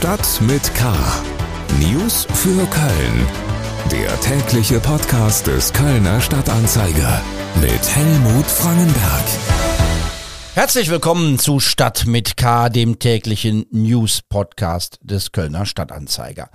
Stadt mit K. News für Köln. Der tägliche Podcast des Kölner Stadtanzeiger mit Helmut Frangenberg. Herzlich willkommen zu Stadt mit K, dem täglichen News-Podcast des Kölner Stadtanzeiger.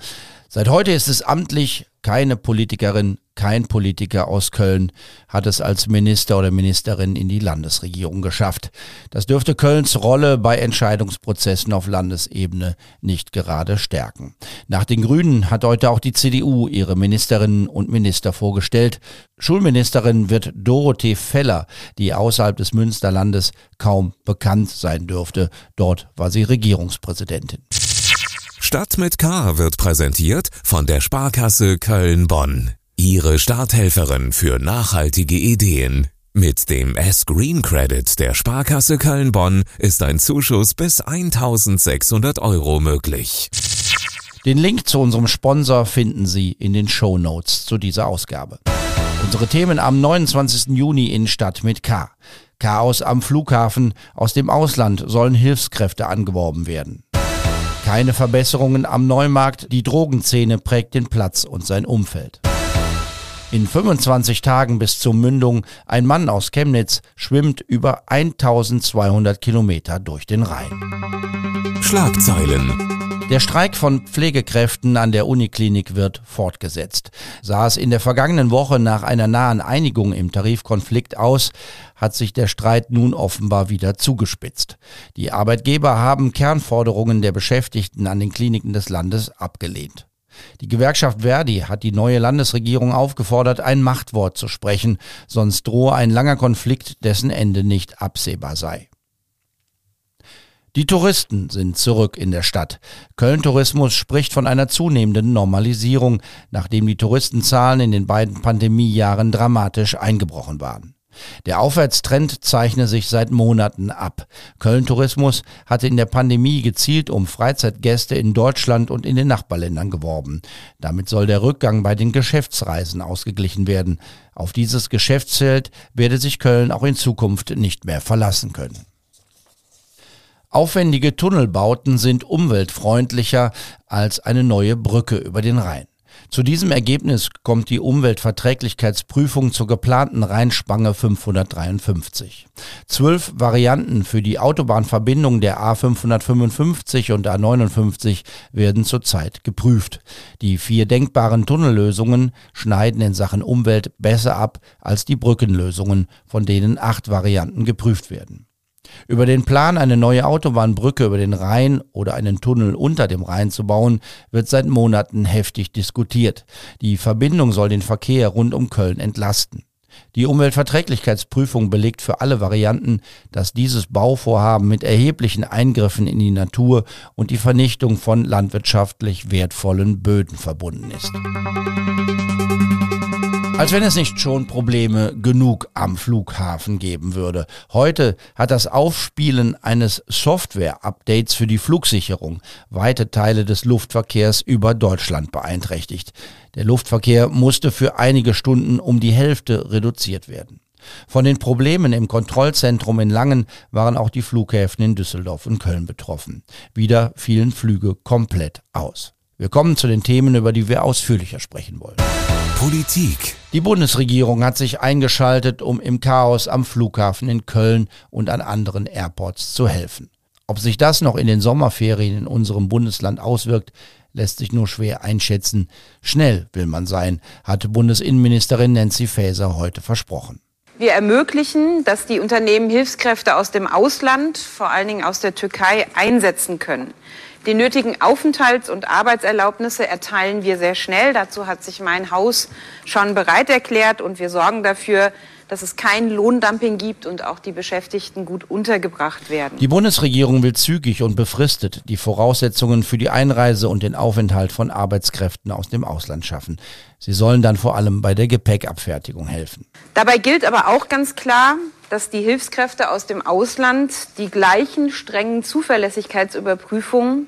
Seit heute ist es amtlich keine Politikerin, kein Politiker aus Köln hat es als Minister oder Ministerin in die Landesregierung geschafft. Das dürfte Kölns Rolle bei Entscheidungsprozessen auf Landesebene nicht gerade stärken. Nach den Grünen hat heute auch die CDU ihre Ministerinnen und Minister vorgestellt. Schulministerin wird Dorothee Feller, die außerhalb des Münsterlandes kaum bekannt sein dürfte. Dort war sie Regierungspräsidentin. Stadt mit K wird präsentiert von der Sparkasse Köln-Bonn. Ihre Starthelferin für nachhaltige Ideen. Mit dem S-Green Credit der Sparkasse Köln-Bonn ist ein Zuschuss bis 1600 Euro möglich. Den Link zu unserem Sponsor finden Sie in den Show Notes zu dieser Ausgabe. Unsere Themen am 29. Juni in Stadt mit K. Chaos am Flughafen. Aus dem Ausland sollen Hilfskräfte angeworben werden. Keine Verbesserungen am Neumarkt. Die Drogenszene prägt den Platz und sein Umfeld. In 25 Tagen bis zur Mündung ein Mann aus Chemnitz schwimmt über 1200 Kilometer durch den Rhein. Schlagzeilen. Der Streik von Pflegekräften an der Uniklinik wird fortgesetzt. Sah es in der vergangenen Woche nach einer nahen Einigung im Tarifkonflikt aus, hat sich der Streit nun offenbar wieder zugespitzt. Die Arbeitgeber haben Kernforderungen der Beschäftigten an den Kliniken des Landes abgelehnt. Die Gewerkschaft Verdi hat die neue Landesregierung aufgefordert, ein Machtwort zu sprechen, sonst drohe ein langer Konflikt, dessen Ende nicht absehbar sei. Die Touristen sind zurück in der Stadt. Köln Tourismus spricht von einer zunehmenden Normalisierung, nachdem die Touristenzahlen in den beiden Pandemiejahren dramatisch eingebrochen waren. Der Aufwärtstrend zeichne sich seit Monaten ab. Köln Tourismus hatte in der Pandemie gezielt um Freizeitgäste in Deutschland und in den Nachbarländern geworben. Damit soll der Rückgang bei den Geschäftsreisen ausgeglichen werden. Auf dieses Geschäftsfeld werde sich Köln auch in Zukunft nicht mehr verlassen können. Aufwendige Tunnelbauten sind umweltfreundlicher als eine neue Brücke über den Rhein. Zu diesem Ergebnis kommt die Umweltverträglichkeitsprüfung zur geplanten Rheinspange 553. Zwölf Varianten für die Autobahnverbindung der A555 und A59 werden zurzeit geprüft. Die vier denkbaren Tunnellösungen schneiden in Sachen Umwelt besser ab als die Brückenlösungen, von denen acht Varianten geprüft werden. Über den Plan, eine neue Autobahnbrücke über den Rhein oder einen Tunnel unter dem Rhein zu bauen, wird seit Monaten heftig diskutiert. Die Verbindung soll den Verkehr rund um Köln entlasten. Die Umweltverträglichkeitsprüfung belegt für alle Varianten, dass dieses Bauvorhaben mit erheblichen Eingriffen in die Natur und die Vernichtung von landwirtschaftlich wertvollen Böden verbunden ist. Als wenn es nicht schon Probleme genug am Flughafen geben würde. Heute hat das Aufspielen eines Software-Updates für die Flugsicherung weite Teile des Luftverkehrs über Deutschland beeinträchtigt. Der Luftverkehr musste für einige Stunden um die Hälfte reduziert werden. Von den Problemen im Kontrollzentrum in Langen waren auch die Flughäfen in Düsseldorf und Köln betroffen. Wieder fielen Flüge komplett aus. Wir kommen zu den Themen, über die wir ausführlicher sprechen wollen. Politik. Die Bundesregierung hat sich eingeschaltet, um im Chaos am Flughafen in Köln und an anderen Airports zu helfen. Ob sich das noch in den Sommerferien in unserem Bundesland auswirkt, lässt sich nur schwer einschätzen. Schnell will man sein, hat Bundesinnenministerin Nancy Faeser heute versprochen. Wir ermöglichen, dass die Unternehmen Hilfskräfte aus dem Ausland, vor allen Dingen aus der Türkei, einsetzen können. Die nötigen Aufenthalts- und Arbeitserlaubnisse erteilen wir sehr schnell. Dazu hat sich mein Haus schon bereit erklärt und wir sorgen dafür, dass es kein Lohndumping gibt und auch die Beschäftigten gut untergebracht werden. Die Bundesregierung will zügig und befristet die Voraussetzungen für die Einreise und den Aufenthalt von Arbeitskräften aus dem Ausland schaffen. Sie sollen dann vor allem bei der Gepäckabfertigung helfen. Dabei gilt aber auch ganz klar, dass die Hilfskräfte aus dem Ausland die gleichen strengen Zuverlässigkeitsüberprüfungen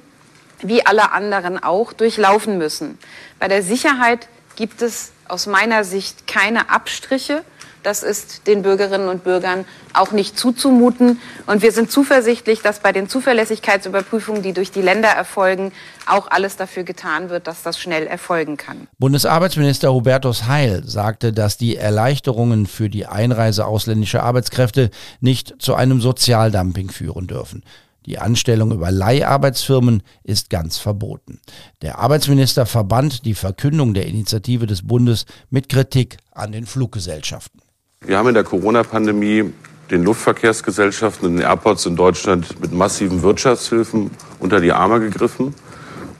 wie alle anderen auch durchlaufen müssen. Bei der Sicherheit gibt es aus meiner Sicht keine Abstriche, Das ist den Bürgerinnen und Bürgern auch nicht zuzumuten. Und wir sind zuversichtlich, dass bei den Zuverlässigkeitsüberprüfungen, die durch die Länder erfolgen, auch alles dafür getan wird, dass das schnell erfolgen kann. Bundesarbeitsminister Hubertus Heil sagte, dass die Erleichterungen für die Einreise ausländischer Arbeitskräfte nicht zu einem Sozialdumping führen dürfen. Die Anstellung über Leiharbeitsfirmen ist ganz verboten. Der Arbeitsminister verband die Verkündung der Initiative des Bundes mit Kritik an den Fluggesellschaften. Wir haben in der Corona-Pandemie den Luftverkehrsgesellschaften und den Airports in Deutschland mit massiven Wirtschaftshilfen unter die Arme gegriffen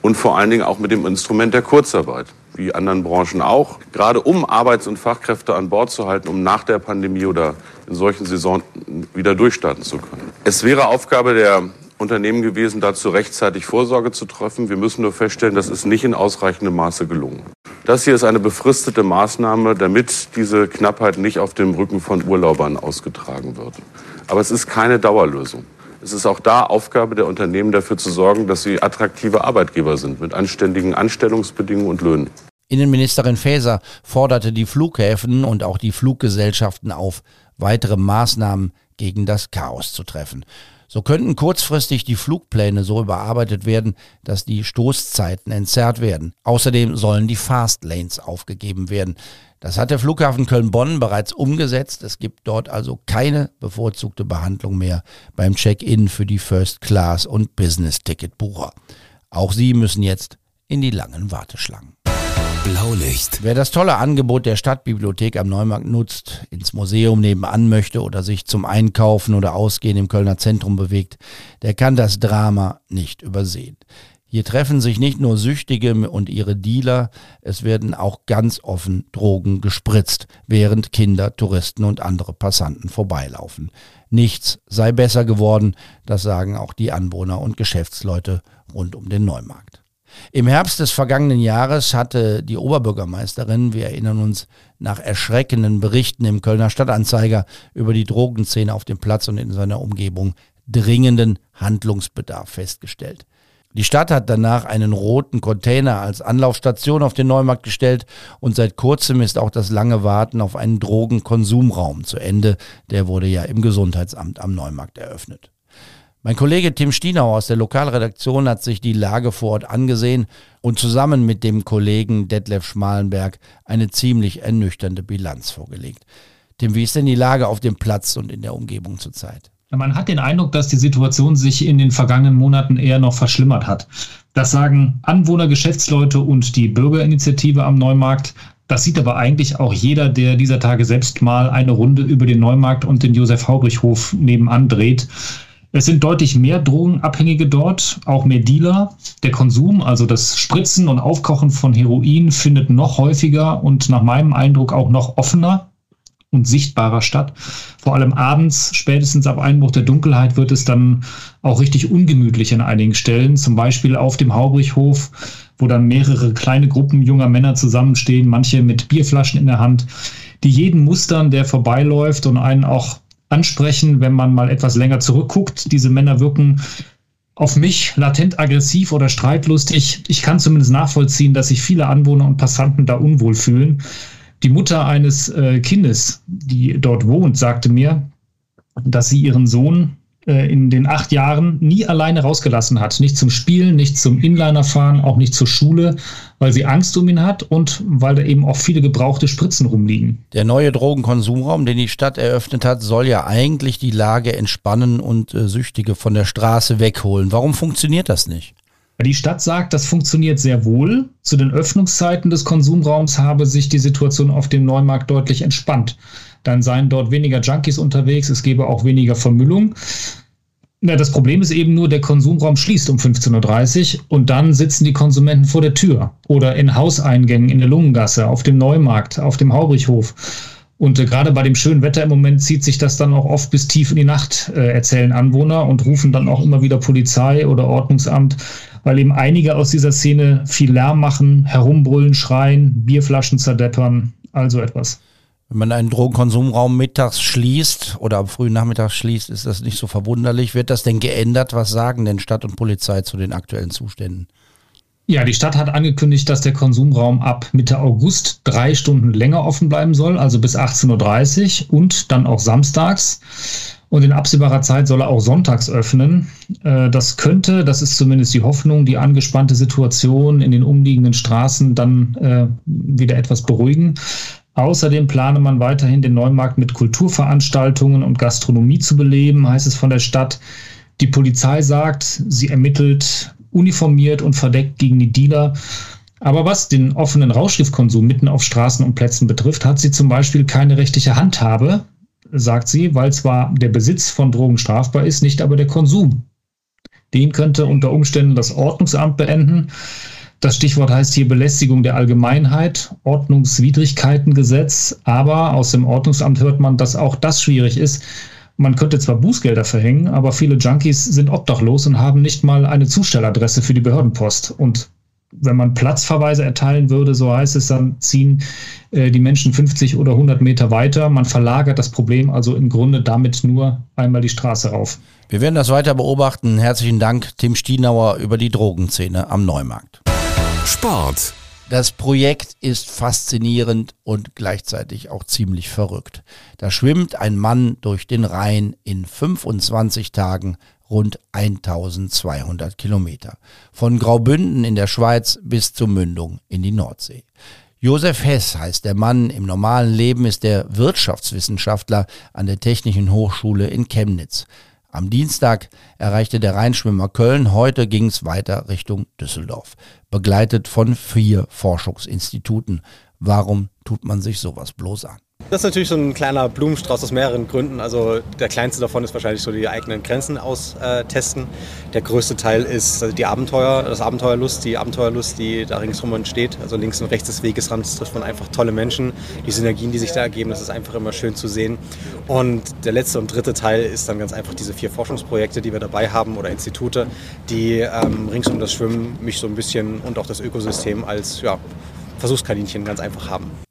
und vor allen Dingen auch mit dem Instrument der Kurzarbeit, wie anderen Branchen auch, gerade um Arbeits- und Fachkräfte an Bord zu halten, um nach der Pandemie oder in solchen Saison wieder durchstarten zu können. Es wäre Aufgabe der Unternehmen gewesen, dazu rechtzeitig Vorsorge zu treffen. Wir müssen nur feststellen, das ist nicht in ausreichendem Maße gelungen. Das hier ist eine befristete Maßnahme, damit diese Knappheit nicht auf dem Rücken von Urlaubern ausgetragen wird. Aber es ist keine Dauerlösung. Es ist auch da Aufgabe der Unternehmen dafür zu sorgen, dass sie attraktive Arbeitgeber sind mit anständigen Anstellungsbedingungen und Löhnen. Innenministerin Faeser forderte die Flughäfen und auch die Fluggesellschaften auf, weitere Maßnahmen gegen das Chaos zu treffen. So könnten kurzfristig die Flugpläne so überarbeitet werden, dass die Stoßzeiten entzerrt werden. Außerdem sollen die Fastlanes aufgegeben werden. Das hat der Flughafen Köln-Bonn bereits umgesetzt. Es gibt dort also keine bevorzugte Behandlung mehr beim Check-in für die First Class und Business-Ticket-Bucher. Auch sie müssen jetzt in die langen Warteschlangen. Blaulicht. Wer das tolle Angebot der Stadtbibliothek am Neumarkt nutzt, ins Museum nebenan möchte oder sich zum Einkaufen oder Ausgehen im Kölner Zentrum bewegt, der kann das Drama nicht übersehen. Hier treffen sich nicht nur Süchtige und ihre Dealer, es werden auch ganz offen Drogen gespritzt, während Kinder, Touristen und andere Passanten vorbeilaufen. Nichts sei besser geworden, das sagen auch die Anwohner und Geschäftsleute rund um den Neumarkt. Im Herbst des vergangenen Jahres hatte die Oberbürgermeisterin, wir erinnern uns, nach erschreckenden Berichten im Kölner Stadtanzeiger über die Drogenszene auf dem Platz und in seiner Umgebung dringenden Handlungsbedarf festgestellt. Die Stadt hat danach einen roten Container als Anlaufstation auf den Neumarkt gestellt und seit kurzem ist auch das lange Warten auf einen Drogenkonsumraum zu Ende. Der wurde ja im Gesundheitsamt am Neumarkt eröffnet. Mein Kollege Tim Stienau aus der Lokalredaktion hat sich die Lage vor Ort angesehen und zusammen mit dem Kollegen Detlef Schmalenberg eine ziemlich ernüchternde Bilanz vorgelegt. Tim, wie ist denn die Lage auf dem Platz und in der Umgebung zurzeit? Man hat den Eindruck, dass die Situation sich in den vergangenen Monaten eher noch verschlimmert hat. Das sagen Anwohner, Geschäftsleute und die Bürgerinitiative am Neumarkt. Das sieht aber eigentlich auch jeder, der dieser Tage selbst mal eine Runde über den Neumarkt und den Josef-Haubrich-Hof nebenan dreht. Es sind deutlich mehr Drogenabhängige dort, auch mehr Dealer. Der Konsum, also das Spritzen und Aufkochen von Heroin, findet noch häufiger und nach meinem Eindruck auch noch offener und sichtbarer statt. Vor allem abends, spätestens ab Einbruch der Dunkelheit, wird es dann auch richtig ungemütlich an einigen Stellen. Zum Beispiel auf dem Haubrichhof, wo dann mehrere kleine Gruppen junger Männer zusammenstehen, manche mit Bierflaschen in der Hand, die jeden Mustern, der vorbeiläuft und einen auch ansprechen, wenn man mal etwas länger zurückguckt. Diese Männer wirken auf mich latent aggressiv oder streitlustig. Ich kann zumindest nachvollziehen, dass sich viele Anwohner und Passanten da unwohl fühlen. Die Mutter eines äh, Kindes, die dort wohnt, sagte mir, dass sie ihren Sohn in den acht Jahren nie alleine rausgelassen hat. Nicht zum Spielen, nicht zum Inlinerfahren, auch nicht zur Schule, weil sie Angst um ihn hat und weil da eben auch viele gebrauchte Spritzen rumliegen. Der neue Drogenkonsumraum, den die Stadt eröffnet hat, soll ja eigentlich die Lage entspannen und äh, Süchtige von der Straße wegholen. Warum funktioniert das nicht? Die Stadt sagt, das funktioniert sehr wohl. Zu den Öffnungszeiten des Konsumraums habe sich die Situation auf dem Neumarkt deutlich entspannt. Dann seien dort weniger Junkies unterwegs, es gebe auch weniger Vermüllung. Na, das Problem ist eben nur, der Konsumraum schließt um 15.30 Uhr und dann sitzen die Konsumenten vor der Tür oder in Hauseingängen in der Lungengasse, auf dem Neumarkt, auf dem Haubrichhof. Und äh, gerade bei dem schönen Wetter im Moment zieht sich das dann auch oft bis tief in die Nacht, äh, erzählen Anwohner und rufen dann auch immer wieder Polizei oder Ordnungsamt, weil eben einige aus dieser Szene viel Lärm machen, herumbrüllen, schreien, Bierflaschen zerdeppern, also etwas. Wenn man einen Drogenkonsumraum mittags schließt oder am frühen Nachmittag schließt, ist das nicht so verwunderlich. Wird das denn geändert? Was sagen denn Stadt und Polizei zu den aktuellen Zuständen? Ja, die Stadt hat angekündigt, dass der Konsumraum ab Mitte August drei Stunden länger offen bleiben soll, also bis 18.30 Uhr und dann auch samstags. Und in absehbarer Zeit soll er auch sonntags öffnen. Äh, das könnte, das ist zumindest die Hoffnung, die angespannte Situation in den umliegenden Straßen dann äh, wieder etwas beruhigen. Außerdem plane man weiterhin den Neumarkt mit Kulturveranstaltungen und Gastronomie zu beleben, heißt es von der Stadt. Die Polizei sagt, sie ermittelt uniformiert und verdeckt gegen die Dealer. Aber was den offenen Rauschgiftkonsum mitten auf Straßen und Plätzen betrifft, hat sie zum Beispiel keine rechtliche Handhabe, sagt sie, weil zwar der Besitz von Drogen strafbar ist, nicht aber der Konsum. Den könnte unter Umständen das Ordnungsamt beenden. Das Stichwort heißt hier Belästigung der Allgemeinheit, Ordnungswidrigkeitengesetz. Aber aus dem Ordnungsamt hört man, dass auch das schwierig ist. Man könnte zwar Bußgelder verhängen, aber viele Junkies sind obdachlos und haben nicht mal eine Zustelladresse für die Behördenpost. Und wenn man Platzverweise erteilen würde, so heißt es, dann ziehen äh, die Menschen 50 oder 100 Meter weiter. Man verlagert das Problem also im Grunde damit nur einmal die Straße rauf. Wir werden das weiter beobachten. Herzlichen Dank, Tim Stienauer, über die Drogenszene am Neumarkt. Sport. Das Projekt ist faszinierend und gleichzeitig auch ziemlich verrückt. Da schwimmt ein Mann durch den Rhein in 25 Tagen rund 1200 Kilometer. Von Graubünden in der Schweiz bis zur Mündung in die Nordsee. Josef Hess heißt der Mann. Im normalen Leben ist er Wirtschaftswissenschaftler an der Technischen Hochschule in Chemnitz. Am Dienstag erreichte der Rheinschwimmer Köln, heute ging es weiter Richtung Düsseldorf, begleitet von vier Forschungsinstituten. Warum tut man sich sowas bloß an? Das ist natürlich so ein kleiner Blumenstrauß aus mehreren Gründen. Also der kleinste davon ist wahrscheinlich so die eigenen Grenzen austesten. Der größte Teil ist die Abenteuer, das Abenteuerlust, die Abenteuerlust, die da ringsherum entsteht. Also links und rechts des Wegesrands trifft man einfach tolle Menschen. Die Synergien, die sich da ergeben, das ist einfach immer schön zu sehen. Und der letzte und dritte Teil ist dann ganz einfach diese vier Forschungsprojekte, die wir dabei haben oder Institute, die ähm, rings um das Schwimmen mich so ein bisschen und auch das Ökosystem als ja, Versuchskaninchen ganz einfach haben.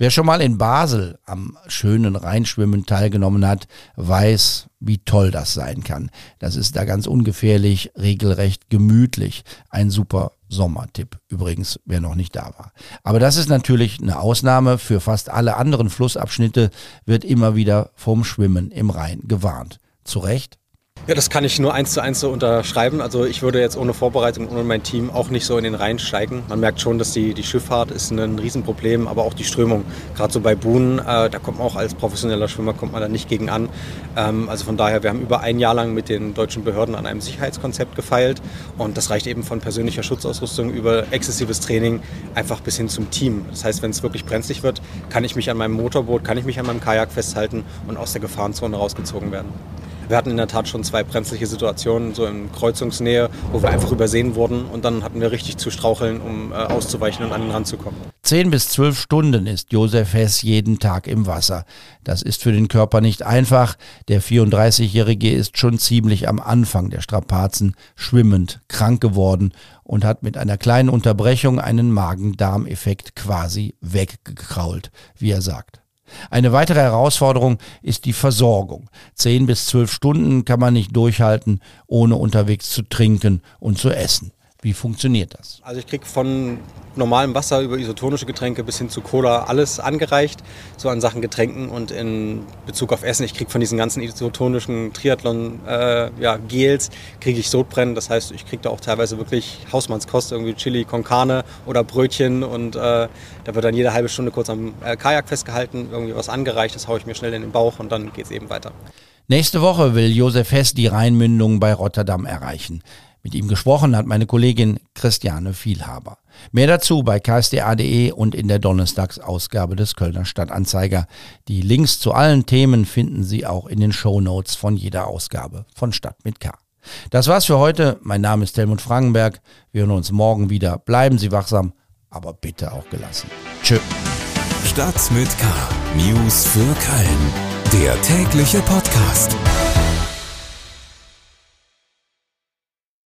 Wer schon mal in Basel am schönen Rheinschwimmen teilgenommen hat, weiß, wie toll das sein kann. Das ist da ganz ungefährlich, regelrecht gemütlich. Ein super Sommertipp übrigens, wer noch nicht da war. Aber das ist natürlich eine Ausnahme. Für fast alle anderen Flussabschnitte wird immer wieder vom Schwimmen im Rhein gewarnt. Zu Recht? Ja, das kann ich nur eins zu eins so unterschreiben. Also ich würde jetzt ohne Vorbereitung, ohne mein Team auch nicht so in den Rhein steigen. Man merkt schon, dass die, die Schifffahrt ist ein Riesenproblem, aber auch die Strömung. Gerade so bei Buhnen, äh, da kommt man auch als professioneller Schwimmer kommt man da nicht gegen an. Ähm, also von daher, wir haben über ein Jahr lang mit den deutschen Behörden an einem Sicherheitskonzept gefeilt und das reicht eben von persönlicher Schutzausrüstung über exzessives Training einfach bis hin zum Team. Das heißt, wenn es wirklich brenzlig wird, kann ich mich an meinem Motorboot, kann ich mich an meinem Kajak festhalten und aus der Gefahrenzone rausgezogen werden. Wir hatten in der Tat schon zwei brenzliche Situationen, so in Kreuzungsnähe, wo wir einfach übersehen wurden und dann hatten wir richtig zu straucheln, um äh, auszuweichen und an den Rand zu kommen. Zehn bis zwölf Stunden ist Josef Hess jeden Tag im Wasser. Das ist für den Körper nicht einfach. Der 34-Jährige ist schon ziemlich am Anfang der Strapazen schwimmend krank geworden und hat mit einer kleinen Unterbrechung einen Magen-Darm-Effekt quasi weggekrault, wie er sagt. Eine weitere Herausforderung ist die Versorgung. Zehn bis zwölf Stunden kann man nicht durchhalten, ohne unterwegs zu trinken und zu essen. Wie funktioniert das? Also ich kriege von normalem Wasser über isotonische Getränke bis hin zu Cola alles angereicht, so an Sachen Getränken und in Bezug auf Essen, ich kriege von diesen ganzen isotonischen Triathlon-Gels, äh, ja, kriege ich Sodbrennen, das heißt, ich kriege da auch teilweise wirklich Hausmannskost, irgendwie Chili con Carne oder Brötchen und äh, da wird dann jede halbe Stunde kurz am äh, Kajak festgehalten, irgendwie was angereicht, das haue ich mir schnell in den Bauch und dann geht es eben weiter. Nächste Woche will Josef Hess die Rheinmündung bei Rotterdam erreichen. Mit ihm gesprochen hat meine Kollegin Christiane Vielhaber. Mehr dazu bei ksda.de und in der Donnerstagsausgabe des Kölner Stadtanzeiger. Die Links zu allen Themen finden Sie auch in den Show Notes von jeder Ausgabe von Stadt mit K. Das war's für heute. Mein Name ist Helmut Frankenberg. Wir hören uns morgen wieder. Bleiben Sie wachsam, aber bitte auch gelassen. Tschö. Stadt mit K. News für Köln. Der tägliche Podcast.